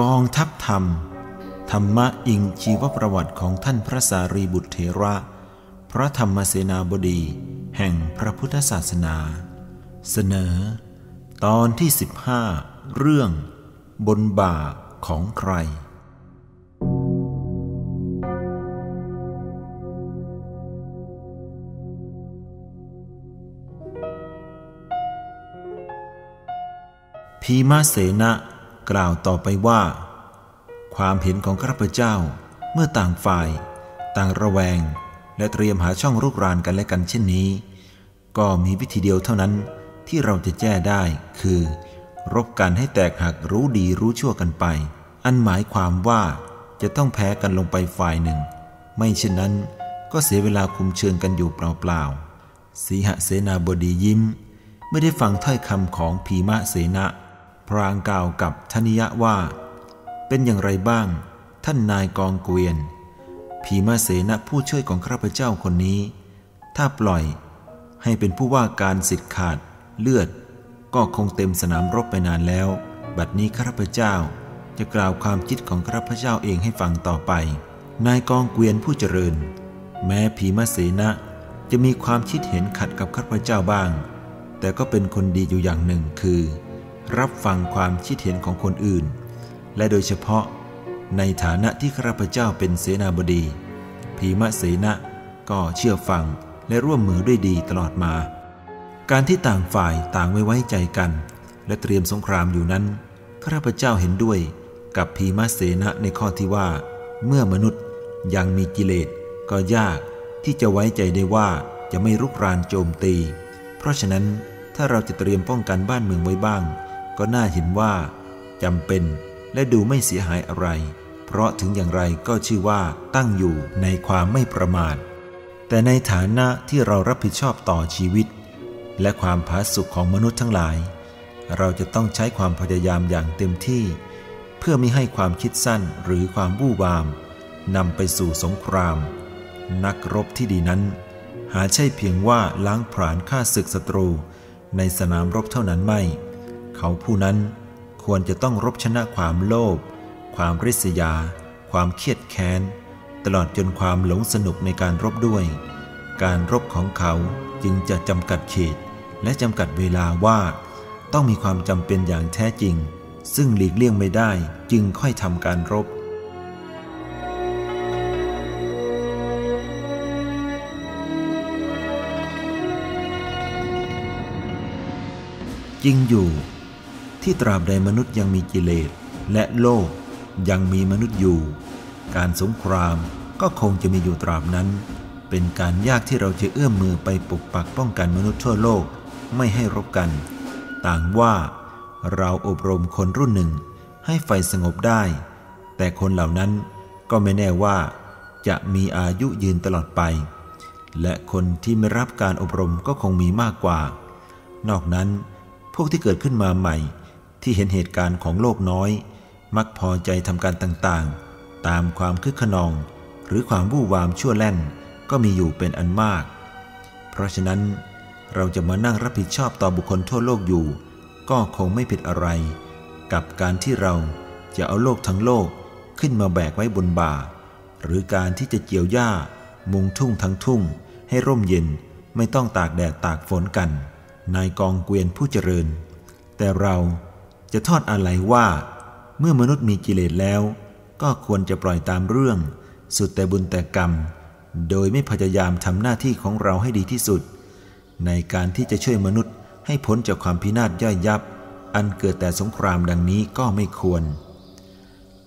กองทัพธรรม ธรรมะอิงชีวประวัติของท่านพระสารีบุตรเถระ พระธรรมเสนาบดีแห่งพระพุทธศาสนา เสนอ ตอนที่ 15 เรื่อง บนบ่าของใคร พีมาเสนะ กล่าวต่อไปว่า ความเห็นของข้าพเจ้าเมื่อต่างฝ่าย ต่างระแวง และเตรียมหาช่องรุกรานกันและกันเช่นนี้ ก็มีวิธีเดียวเท่านั้นที่เราจะแก้ได้คือ รบกันให้แตกหักรู้ดีรู้ชั่วกันไป อันหมายความว่าจะต้องแพ้กันลงไปฝ่ายหนึ่ง ไม่เช่นนั้นก็เสียเวลาคุมเชิงกันอยู่เปล่าๆสีหเสนาบดียิ้ม ไม่ได้ฟังถ้อยคำของพีมะเสนา พรางกล่าวกับธนิยะว่า เป็นอย่างไรบ้าง ท่านนายกองเกวียนพีมาเสนะผู้ช่วยของข้าพเจ้าคนนี้ ถ้าปล่อยให้เป็นผู้ว่าการสิทธิ์ขาดเลือด ก็คงเต็มสนามรบไปนานแล้ว บัดนี้ข้าพเจ้าจะกล่าวความคิดของข้าพเจ้าเองให้ฟังต่อไป นายกองเกวียนผู้เจริญ แม้พีมาเสนะจะมีความคิดเห็นขัดกับข้าพเจ้าบ้าง แต่ก็เป็นคนดีอยู่อย่างหนึ่งคือ รับฟังความคิดเห็นของคนอื่น และโดยเฉพาะ ในฐานะที่ข้าพเจ้าเป็นเสนาบดีพีมะเสนะก็เชื่อฟังและร่วมมือด้วยดีตลอดมา การที่ต่างฝ่ายต่างไม่ไว้ใจกัน และเตรียมสงครามอยู่นั้นข้าพเจ้าเห็นด้วยกับพีมะเสนะในข้อที่ว่า เมื่อมนุษย์ยังมีกิเลสก็ยากที่จะไว้ใจได้ว่าจะไม่รุกรานโจมตี เพราะฉะนั้นถ้าเราจะเตรียมป้องกันบ้านเมืองไว้บ้าง ก็น่าเห็นว่าจำเป็นและดูไม่เสียหายอะไร เพราะถึงอย่างไรก็ชื่อว่าตั้งอยู่ในความไม่ประมาท แต่ในฐานะที่เรารับผิดชอบต่อชีวิต และความผาสุกของมนุษย์ทั้งหลาย เราจะต้องใช้ความพยายามอย่างเต็มที่ เพื่อไม่ให้ความคิดสั้นหรือความวู่วามนำไปสู่สงคราม นักรบที่ดีนั้น หาใช่เพียงว่าล้างผลาญฆ่าศึกศัตรู ในสนามรบเท่านั้นไม่ เขาผู้นั้นควรจะต้องรบชนะความโลภ ความริษยา ความเครียดแค้น ตลอดจนความหลงสนุกในการรบด้วย การรบของเขาจึงจะจำกัดเขต และจำกัดเวลาว่า ต้องมีความจำเป็นอย่างแท้จริง ซึ่งหลีกเลี่ยงไม่ได้จึงค่อยทำการรบจริงอยู่ ที่ตราบใดมนุษย์ยังมีกิเลส และโลกยังมีมนุษย์อยู่ การสงครามก็คงจะมีอยู่ตราบนั้น เป็นการยากที่เราจะเอื้อมมือไปปกปักป้องกันมนุษย์ทั่วโลกไม่ให้รบกัน ต่างว่าเราอบรมคนรุ่นหนึ่งให้ไฟสงบได้ แต่คนเหล่านั้นก็ไม่แน่ว่าจะมีอายุยืนตลอดไป และคนที่ไม่รับการอบรมก็คงมีมากกว่า นอกนั้นพวกที่เกิดขึ้นมาใหม่ ที่เห็นเหตุการณ์ของโลกน้อย มักพอใจทำการต่างๆ ตามความคึกขนอง หรือความวู่วามชั่วแล่นก็มีอยู่เป็นอันมาก เพราะฉะนั้นเราจะมานั่งรับผิดชอบต่อบุคคลทั่วโลกอยู่ ก็คงไม่ผิดอะไร กับการที่เราจะเอาโลกทั้งโลกขึ้นมาแบกไว้บนบ่า หรือการที่จะเกี่ยวหญ้า มุงทุ่งทั้งทุ่ง ให้ร่มเย็นไม่ต้องตากแดดตากฝนกัน นายกองเกวียนผู้เจริญ แต่เรา จะทอดอะไรว่า เมื่อมนุษย์มีกิเลสแล้ว ก็ควรจะปล่อยตามเรื่อง สุดแต่บุญแต่กรรม โดยไม่พยายามทำหน้าที่ของเราให้ดีที่สุด ในการที่จะช่วยมนุษย์ให้พ้นจากความพินาศย่อยยับ อันเกิดแต่สงครามดังนี้ก็ไม่ควร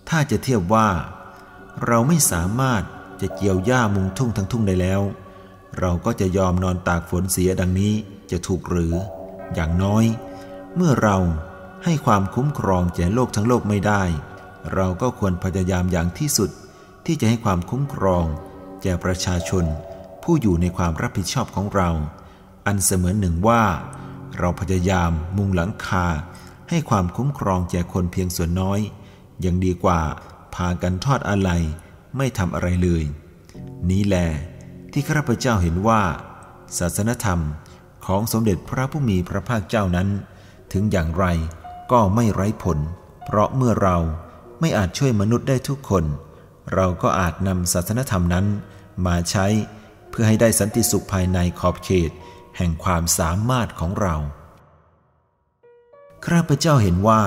ถ้าจะเทียบว่า เราไม่สามารถจะเกี่ยวหญ้ามุงทุ่งทั้งทุ่งได้แล้ว เราก็จะยอมนอนตากฝนเสียดังนี้จะถูกหรือ อย่างน้อย เมื่อเรา ให้ความคุ้มครองแก่โลกทั้งโลกไม่ได้ เราก็ควรพยายามอย่างที่สุดที่จะให้ความคุ้มครองแก่ประชาชน ผู้อยู่ในความรับผิดชอบของเรา อันเสมือนหนึ่งว่า เราพยายามมุงหลังคา ให้ความคุ้มครองแก่คนเพียงส่วนน้อย ยังดีกว่าพากันทอดอะไรไม่ทำอะไรเลย นี้แหละที่ข้าพเจ้าเห็นว่า ศาสนธรรมของสมเด็จพระผู้มีพระภาคเจ้านั้น ถึงอย่างไร ก็ไม่ไร้ผล เพราะเมื่อเราไม่อาจช่วยมนุษย์ได้ทุกคน เราก็อาจนำศาสนธรรมนั้นมาใช้เพื่อให้ได้สันติสุขภายในขอบเขต แห่งความสามารถของเราข้าพเจ้าเห็นว่า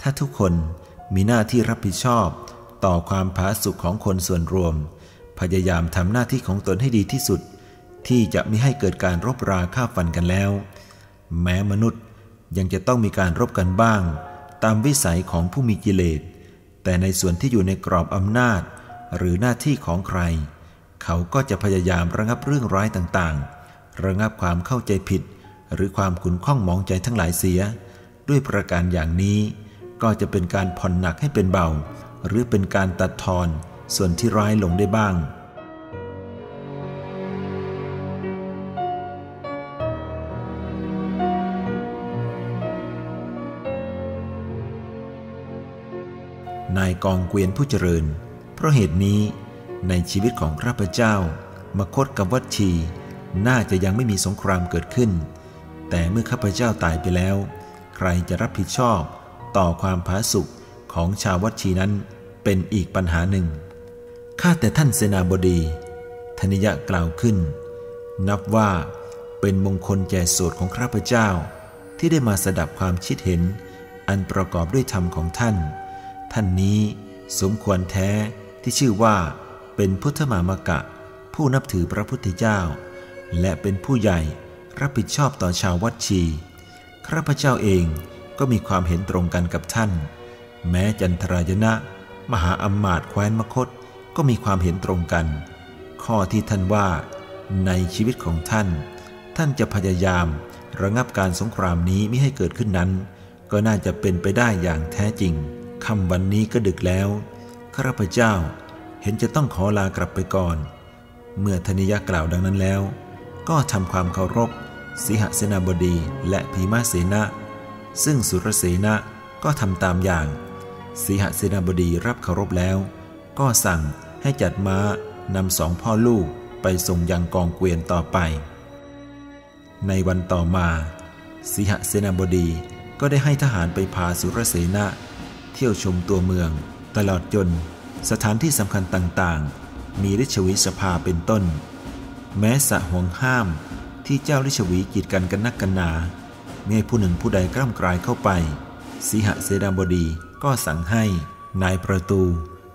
ถ้าทุกคนมีหน้าที่รับผิดชอบต่อความผาสุกของคนส่วนรวม พยายามทำหน้าที่ของตนให้ดีที่สุด ที่จะไม่ให้เกิดการรบราฆ่าฟันกันแล้ว แม้มนุษย์ ยังจะต้องมีการรบกันบ้าง ตามวิสัยของผู้มีกิเลส แต่ในส่วนที่อยู่ในกรอบอำนาจ หรือหน้าที่ของใคร เขาก็จะพยายามระงับเรื่องร้ายต่างๆ ระงับความเข้าใจผิด หรือความขุนข้องมองใจทั้งหลายเสีย ด้วยประการอย่างนี้ ก็จะเป็นการผ่อนหนักให้เป็นเบา หรือเป็นการตัดทอนส่วนที่ร้ายลงได้บ้าง นายกองเกวียนผู้เจริญ เพราะเหตุนี้ในชีวิตของข้าพเจ้า มคตกับวัดชี น่าจะยังไม่มีสงครามเกิดขึ้น แต่เมื่อข้าพเจ้าตายไปแล้ว ใครจะรับผิดชอบต่อความผาสุกของชาววัดชีนั้นเป็นอีกปัญหาหนึ่ง ข้าแต่ท่านเสนาบดี ธนิยะกล่าวขึ้น นับว่าเป็นมงคลแก่โสดของข้าพเจ้า ที่ได้มาสดับความคิดเห็น อันประกอบด้วยธรรมของท่าน ท่านนี้สมควรแท้ที่ชื่อว่าเป็นพุทธมามกะ ผู้นับถือพระพุทธเจ้า และเป็นผู้ใหญ่รับผิดชอบต่อชาววัดชี ข้าพเจ้าเองก็มีความเห็นตรงกันกับท่าน แม้จันทรายณะมหาอมมาตแคว้นมคตก็มีความเห็นตรงกัน ข้อที่ท่านว่าในชีวิตของท่าน ท่านจะพยายามระงับการสงครามนี้ไม่ให้เกิดขึ้นนั้น ก็น่าจะเป็นไปได้อย่างแท้จริง คำวันนี้ก็ดึกแล้ว ข้าพเจ้าเห็นจะต้องขอลากลับไปก่อน เมื่อธนิยะกล่าวดังนั้นแล้ว ก็ทำความเคารพ สิหเสนาบดีและพีมาเสนะซึ่งสุรเสนะก็ทำตามอย่างสีหเสนาบดีรับเคารพแล้ว ก็สั่งให้จัดม้านำสองพ่อลูกไปส่งยังกองเกวียนต่อไป ในวันต่อมาสีหเสนาบดีก็ได้ให้ทหารไปพาสุรเสนา เที่ยวชมตัวเมือง ตลอดจนสถานที่สำคัญต่างๆ มีริชวีสภาเป็นต้น แม้สะห่วงห้ามที่เจ้าริชวีกีดกันกันนักกันหนาเมื่อผู้หนึ่งผู้ใดกล้ำกลายเข้าไป สีหเสนามบดีก็สั่งให้นายประตู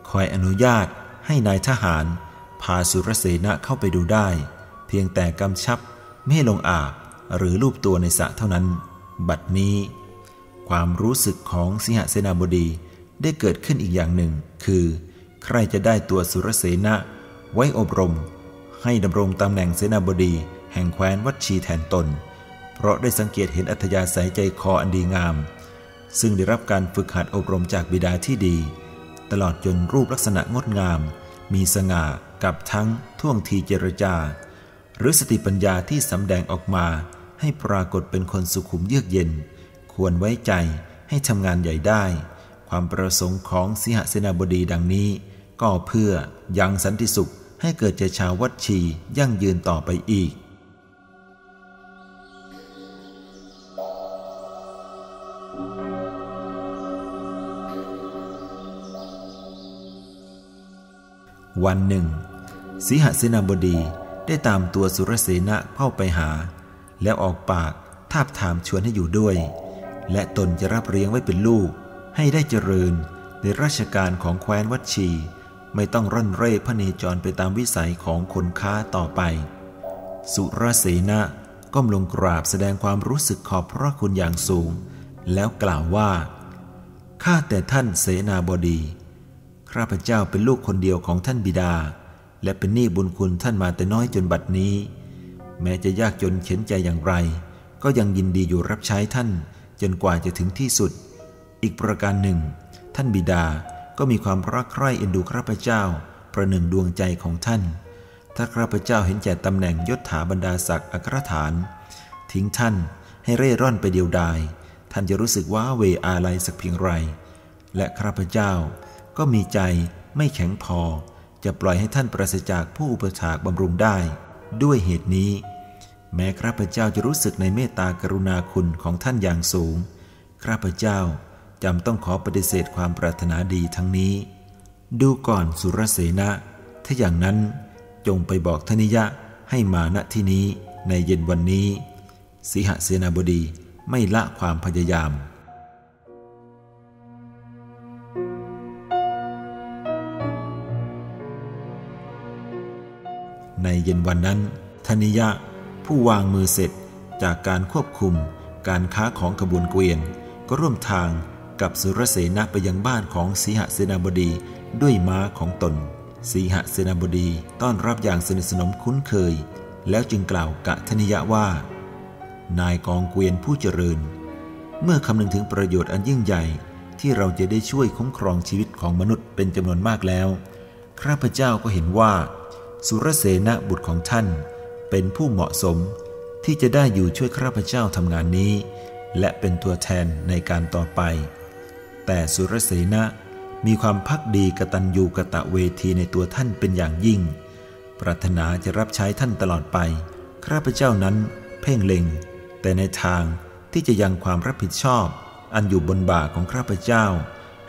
คอยอนุญาตให้นายทหาร พาสุรเสนะเข้าไปดูได้ เพียงแต่กำชับไม่ให้ลงอาบหรือรูปตัวในสระเท่านั้น บัดนี้ ความรู้สึกของสิหเสนาบดีได้เกิดขึ้นอีกอย่างหนึ่ง คือ ใครจะได้ตัวสุรเสนะไว้อบรม ให้ดำรงตำแหน่งเสนาบดี แห่งแคว้นวัดชีแทนตน เพราะได้สังเกตเห็นอัธยาศัยใจคออันดีงาม ซึ่งได้รับการฝึกหัดอบรมจากบิดาที่ดี ตลอดจนรูปลักษณะงดงาม มีสง่ากับทั้งท่วงทีเจรจา หรือสติปัญญาที่สำแดงออกมาให้ปรากฏเป็นคนสุขุมเยือกเย็น ควรไว้ใจให้ทำงานใหญ่ได้ ความประสงค์ของสิหเสนาบดีดังนี้ ก็เพื่อยังสันติสุขให้เกิดแก่ชาววัดชียั่งยืนต่อไปอีก วันหนึ่งสีหเสนาบดีได้ตามตัวสุรเสนะเข้าไปหา แล้วออกปากทาบถามชวนให้อยู่ด้วย และตนจะรับเลี้ยงไว้เป็นลูก ให้ได้เจริญในราชการของแคว้นวัดชี ไม่ต้องร่อนเร่พระเนจรไปตามวิสัยของคนค้าต่อไป สุรเสนะก้มลงกราบแสดงความรู้สึกขอบพระคุณอย่างสูง แล้วกล่าวว่า ข้าแต่ท่านเสนาบดี ข้าพเจ้าเป็นลูกคนเดียวของท่านบิดา และเป็นหนี้บุญคุณท่านมาแต่น้อยจนบัดนี้ แม้จะยากจนเข็นใจอย่างไร ก็ยังยินดีอยู่รับใช้ท่าน จนกว่าจะถึงที่สุด อีกประการหนึ่ง ท่านบิดาก็มีความรักใคร่เอ็นดูข้าพเจ้า ประหนึ่งดวงใจของท่าน ถ้าข้าพเจ้าเห็นแก่ตำแหน่งยศถาบรรดาศักดิ์อัครฐาน ทิ้งท่านให้เร่ร่อนไปเดียวดาย ท่านจะรู้สึกว่าเวอาลัยสักเพียงไร และข้าพเจ้าก็มีใจไม่แข็งพอ จะปล่อยให้ท่านปราศจากผู้อุปถากบำรุงได้ ด้วยเหตุนี้ แม้ข้าพเจ้าจะรู้สึกในเมตตากรุณาคุณของท่านอย่างสูงข้าพเจ้าจำต้องขอปฏิเสธความปรารถนาดีทั้งนี้ ดูก่อนสุรเสนะ ถ้าอย่างนั้นจงไปบอกธนิยะให้มาณที่นี้ในเย็นวันนี้ สิหเสนาบดีไม่ละความพยายามในเย็นวันนั้นธนิยะ ผู้วางมือเสร็จจากการควบคุม การค้าของขบวนเกวียน ก็ร่วมทางกับสุรเสนาไปยังบ้านของสีหเสนาบดีด้วยม้าของตน สีหเสนาบดีต้อนรับอย่างสนิทสนมคุ้นเคย แล้วจึงกล่าวกะธนิยะว่า นายกองเกวียนผู้เจริญ เมื่อคำนึงถึงประโยชน์อันยิ่งใหญ่ที่เราจะได้ช่วยคุ้มครองชีวิตของมนุษย์เป็นจำนวนมากแล้ว ข้าพเจ้าก็เห็นว่า สุรเสนบุตรของท่าน เป็นผู้เหมาะสมที่จะได้อยู่ช่วยข้าพเจ้าทำงานนี้ และเป็นตัวแทนในการต่อไป แต่สุรเสนะมีความพักดีกตัญญูกะตะเวทีในตัวท่านเป็นอย่างยิ่ง ปรารถนาจะรับใช้ท่านตลอดไป ข้าพเจ้านั้นเพ่งเล็ง แต่ในทางที่จะยังความรับผิดชอบ อันอยู่บนบ่าของข้าพเจ้า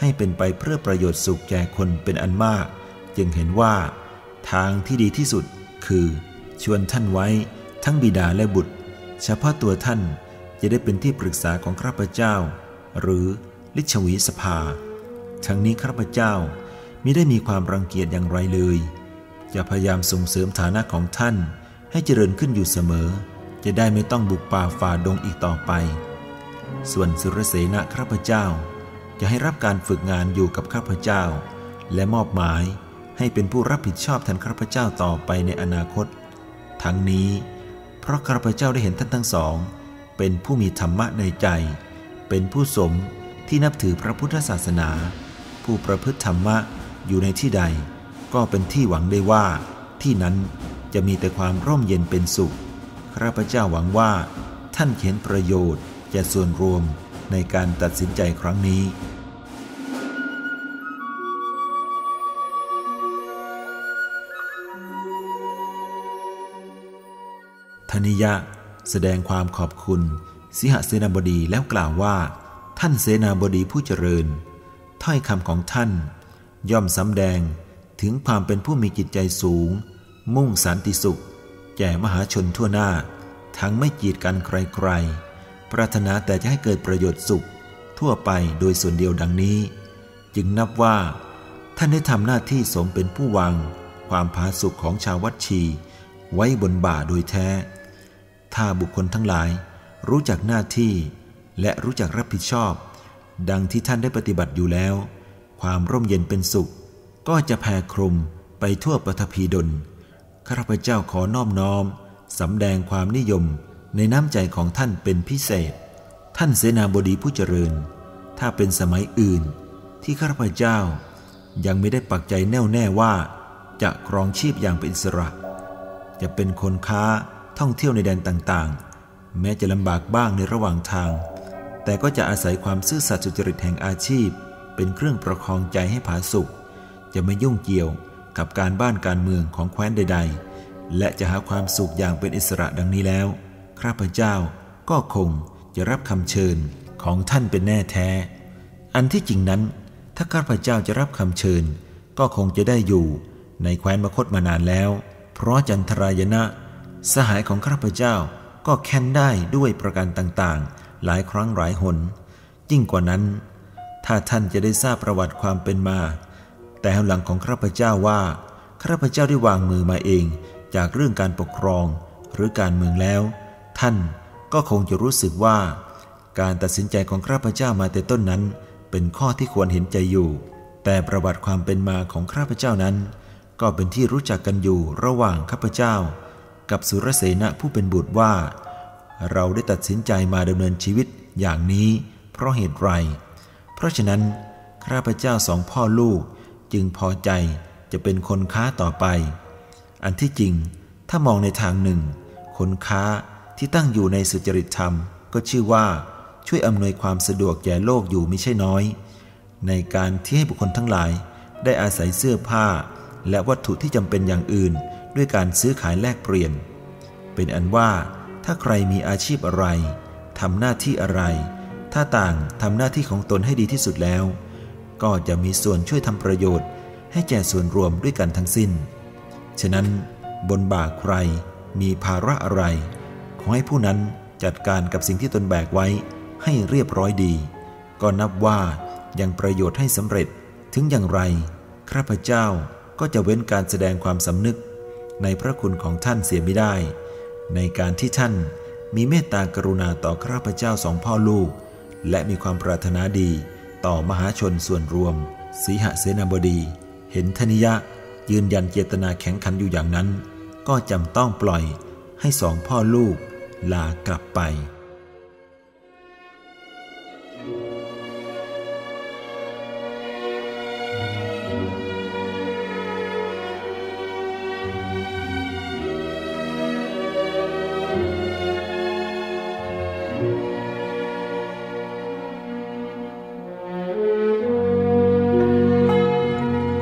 ให้เป็นไปเพื่อประโยชน์สุขแก่คนเป็นอันมาก จึงเห็นว่า ทางที่ดีที่สุดคือ ชวนท่านไว้ทั้งบิดาและบุตร เฉพาะตัวท่านจะได้เป็นที่ปรึกษาของข้าพเจ้า หรือลิชวีสภา ทั้งนี้ข้าพเจ้ามิได้มีความรังเกียจอย่างไรเลย จะพยายามส่งเสริมฐานะของท่าน ให้เจริญขึ้นอยู่เสมอ จะได้ไม่ต้องบุกป่าฝ่าดงอีกต่อไป ส่วนสุรเสนะข้าพเจ้า จะให้รับการฝึกงานอยู่กับข้าพเจ้า และมอบหมายให้เป็นผู้รับผิดชอบแทนข้าพเจ้าต่อไปในอนาคต ทั้งนี้ เพราะข้าพเจ้าได้เห็นท่านทั้งสอง เป็นผู้มีธรรมะในใจ เป็นผู้สมที่นับถือพระพุทธศาสนา ผู้ประพฤติธรรมะอยู่ในที่ใด ก็เป็นที่หวังได้ว่า ที่นั้นจะมีแต่ความร่มเย็นเป็นสุขข้าพเจ้าหวังว่า ท่านเห็นประโยชน์จะส่วนรวมในการตัดสินใจครั้งนี้ ธนิยะ แสดงความขอบคุณ สิหเสนาบดีแล้วกล่าวว่า ท่านเสนาบดีผู้เจริญ ถ้อยคำของท่าน ย่อมสำแดงถึงความเป็นผู้มีจิตใจสูง มุ่งสันติสุข แก่มหาชนทั่วหน้า ทั้งไม่กีดกันใครๆ ปรารถนาแต่จะให้เกิดประโยชน์สุข ทั่วไปโดยส่วนเดียวดังนี้ จึงนับว่า ท่านได้ทำหน้าที่สมเป็นผู้วาง ความผาสุกของชาววัดชี ไว้บนบ่าโดยแท้ ถ้าบุคคลทั้งหลาย รู้จักหน้าที่ และรู้จักรับผิดชอบ ดังที่ท่านได้ปฏิบัติอยู่แล้ว ความร่มเย็นเป็นสุข ก็จะแผ่คลุมไปทั่วปฐพีดลข้าพเจ้าขอน้อบน้อมสำแดงความนิยมในน้ำใจของท่านเป็นพิเศษ ท่านเสนาบดีผู้เจริญ ถ้าเป็นสมัยอื่น ที่ข้าพเจ้ายังไม่ได้ปักใจแน่วแน่ว่า จะครองชีพอย่างเป็นอิสระ จะเป็นคนค้า ท่องเที่ยวในแดนต่างๆ แม้จะลำบากบ้างในระหว่างทาง แต่ก็จะอาศัยความซื่อสัตย์สุจริตแห่งอาชีพ เป็นเครื่องประคองใจให้ผาสุกจะไม่ยุ่งเกี่ยวกับการบ้านการเมืองของแคว้นใด ๆ และจะหาความสุขอย่างเป็นอิสระดังนี้แล้ว ข้าพเจ้าก็คงจะรับคำเชิญของท่านเป็นแน่แท้ อันที่จริงนั้น ถ้าข้าพเจ้าจะรับคำเชิญ ก็คงจะได้อยู่ในแคว้นมคตมานานแล้ว เพราะจันทรายณะ สหายของข้าพเจ้าก็แค้นได้ด้วยประการต่างๆ หลายครั้งหลายหนยิ่งกว่านั้น ถ้าท่านจะได้ทราบประวัติความเป็นมา แต่หลังของข้าพเจ้าว่าข้าพเจ้าได้วางมือมาเองจากเรื่องการปกครองหรือการเมืองแล้ว ท่านก็คงจะรู้สึกว่า การตัดสินใจของข้าพเจ้ามาแต่ต้นนั้น เป็นข้อที่ควรเห็นใจอยู่ แต่ประวัติความเป็นมาของข้าพเจ้านั้น ก็เป็นที่รู้จักกันอยู่ระหว่างข้าพเจ้า กับสุรเสนผู้เป็นบุตรว่า เราได้ตัดสินใจมาดำเนินชีวิตอย่างนี้ เพราะเหตุไร เพราะฉะนั้นข้าพเจ้าสองพ่อลูกจึงพอใจจะเป็นคนค้าต่อไป อันที่จริงถ้ามองในทางหนึ่ง คนค้าที่ตั้งอยู่ในสุจริตธรรม ก็ชื่อว่าช่วยอำนวยความสะดวกแก่โลกอยู่ไม่ใช่น้อย ในการที่ให้บุคคลทั้งหลายได้อาศัยเสื้อผ้า และวัตถุที่จำเป็นอย่างอื่น ด้วยการซื้อขายแลกเปลี่ยน เป็นอันว่าถ้าใครมีอาชีพอะไรทำหน้าที่อะไร ถ้าต่างทำหน้าที่ของตนให้ดีที่สุดแล้ว ก็จะมีส่วนช่วยทำประโยชน์ ให้แก่ส่วนรวมด้วยกันทั้งสิ้น ฉะนั้นบนบ่าใครมีภาระอะไร ขอให้ผู้นั้นจัดการกับสิ่งที่ตนแบกไว้ให้เรียบร้อยดี ก็นับว่ายังประโยชน์ให้สำเร็จถึงอย่างไร ข้าพเจ้าก็จะเว้นการแสดงความสำนึก ในพระคุณของท่านเสียไม่ได้ ในการที่ท่านมีเมตตากรุณาต่อข้าพเจ้าสองพ่อลูก และมีความปรารถนาดีต่อมหาชนส่วนรวม สีหเสนาบดี เห็นธนิยะ ยืนยันเจตนาแข็งขันอยู่อย่างนั้น ก็จำต้องปล่อยให้สองพ่อลูกลากลับไป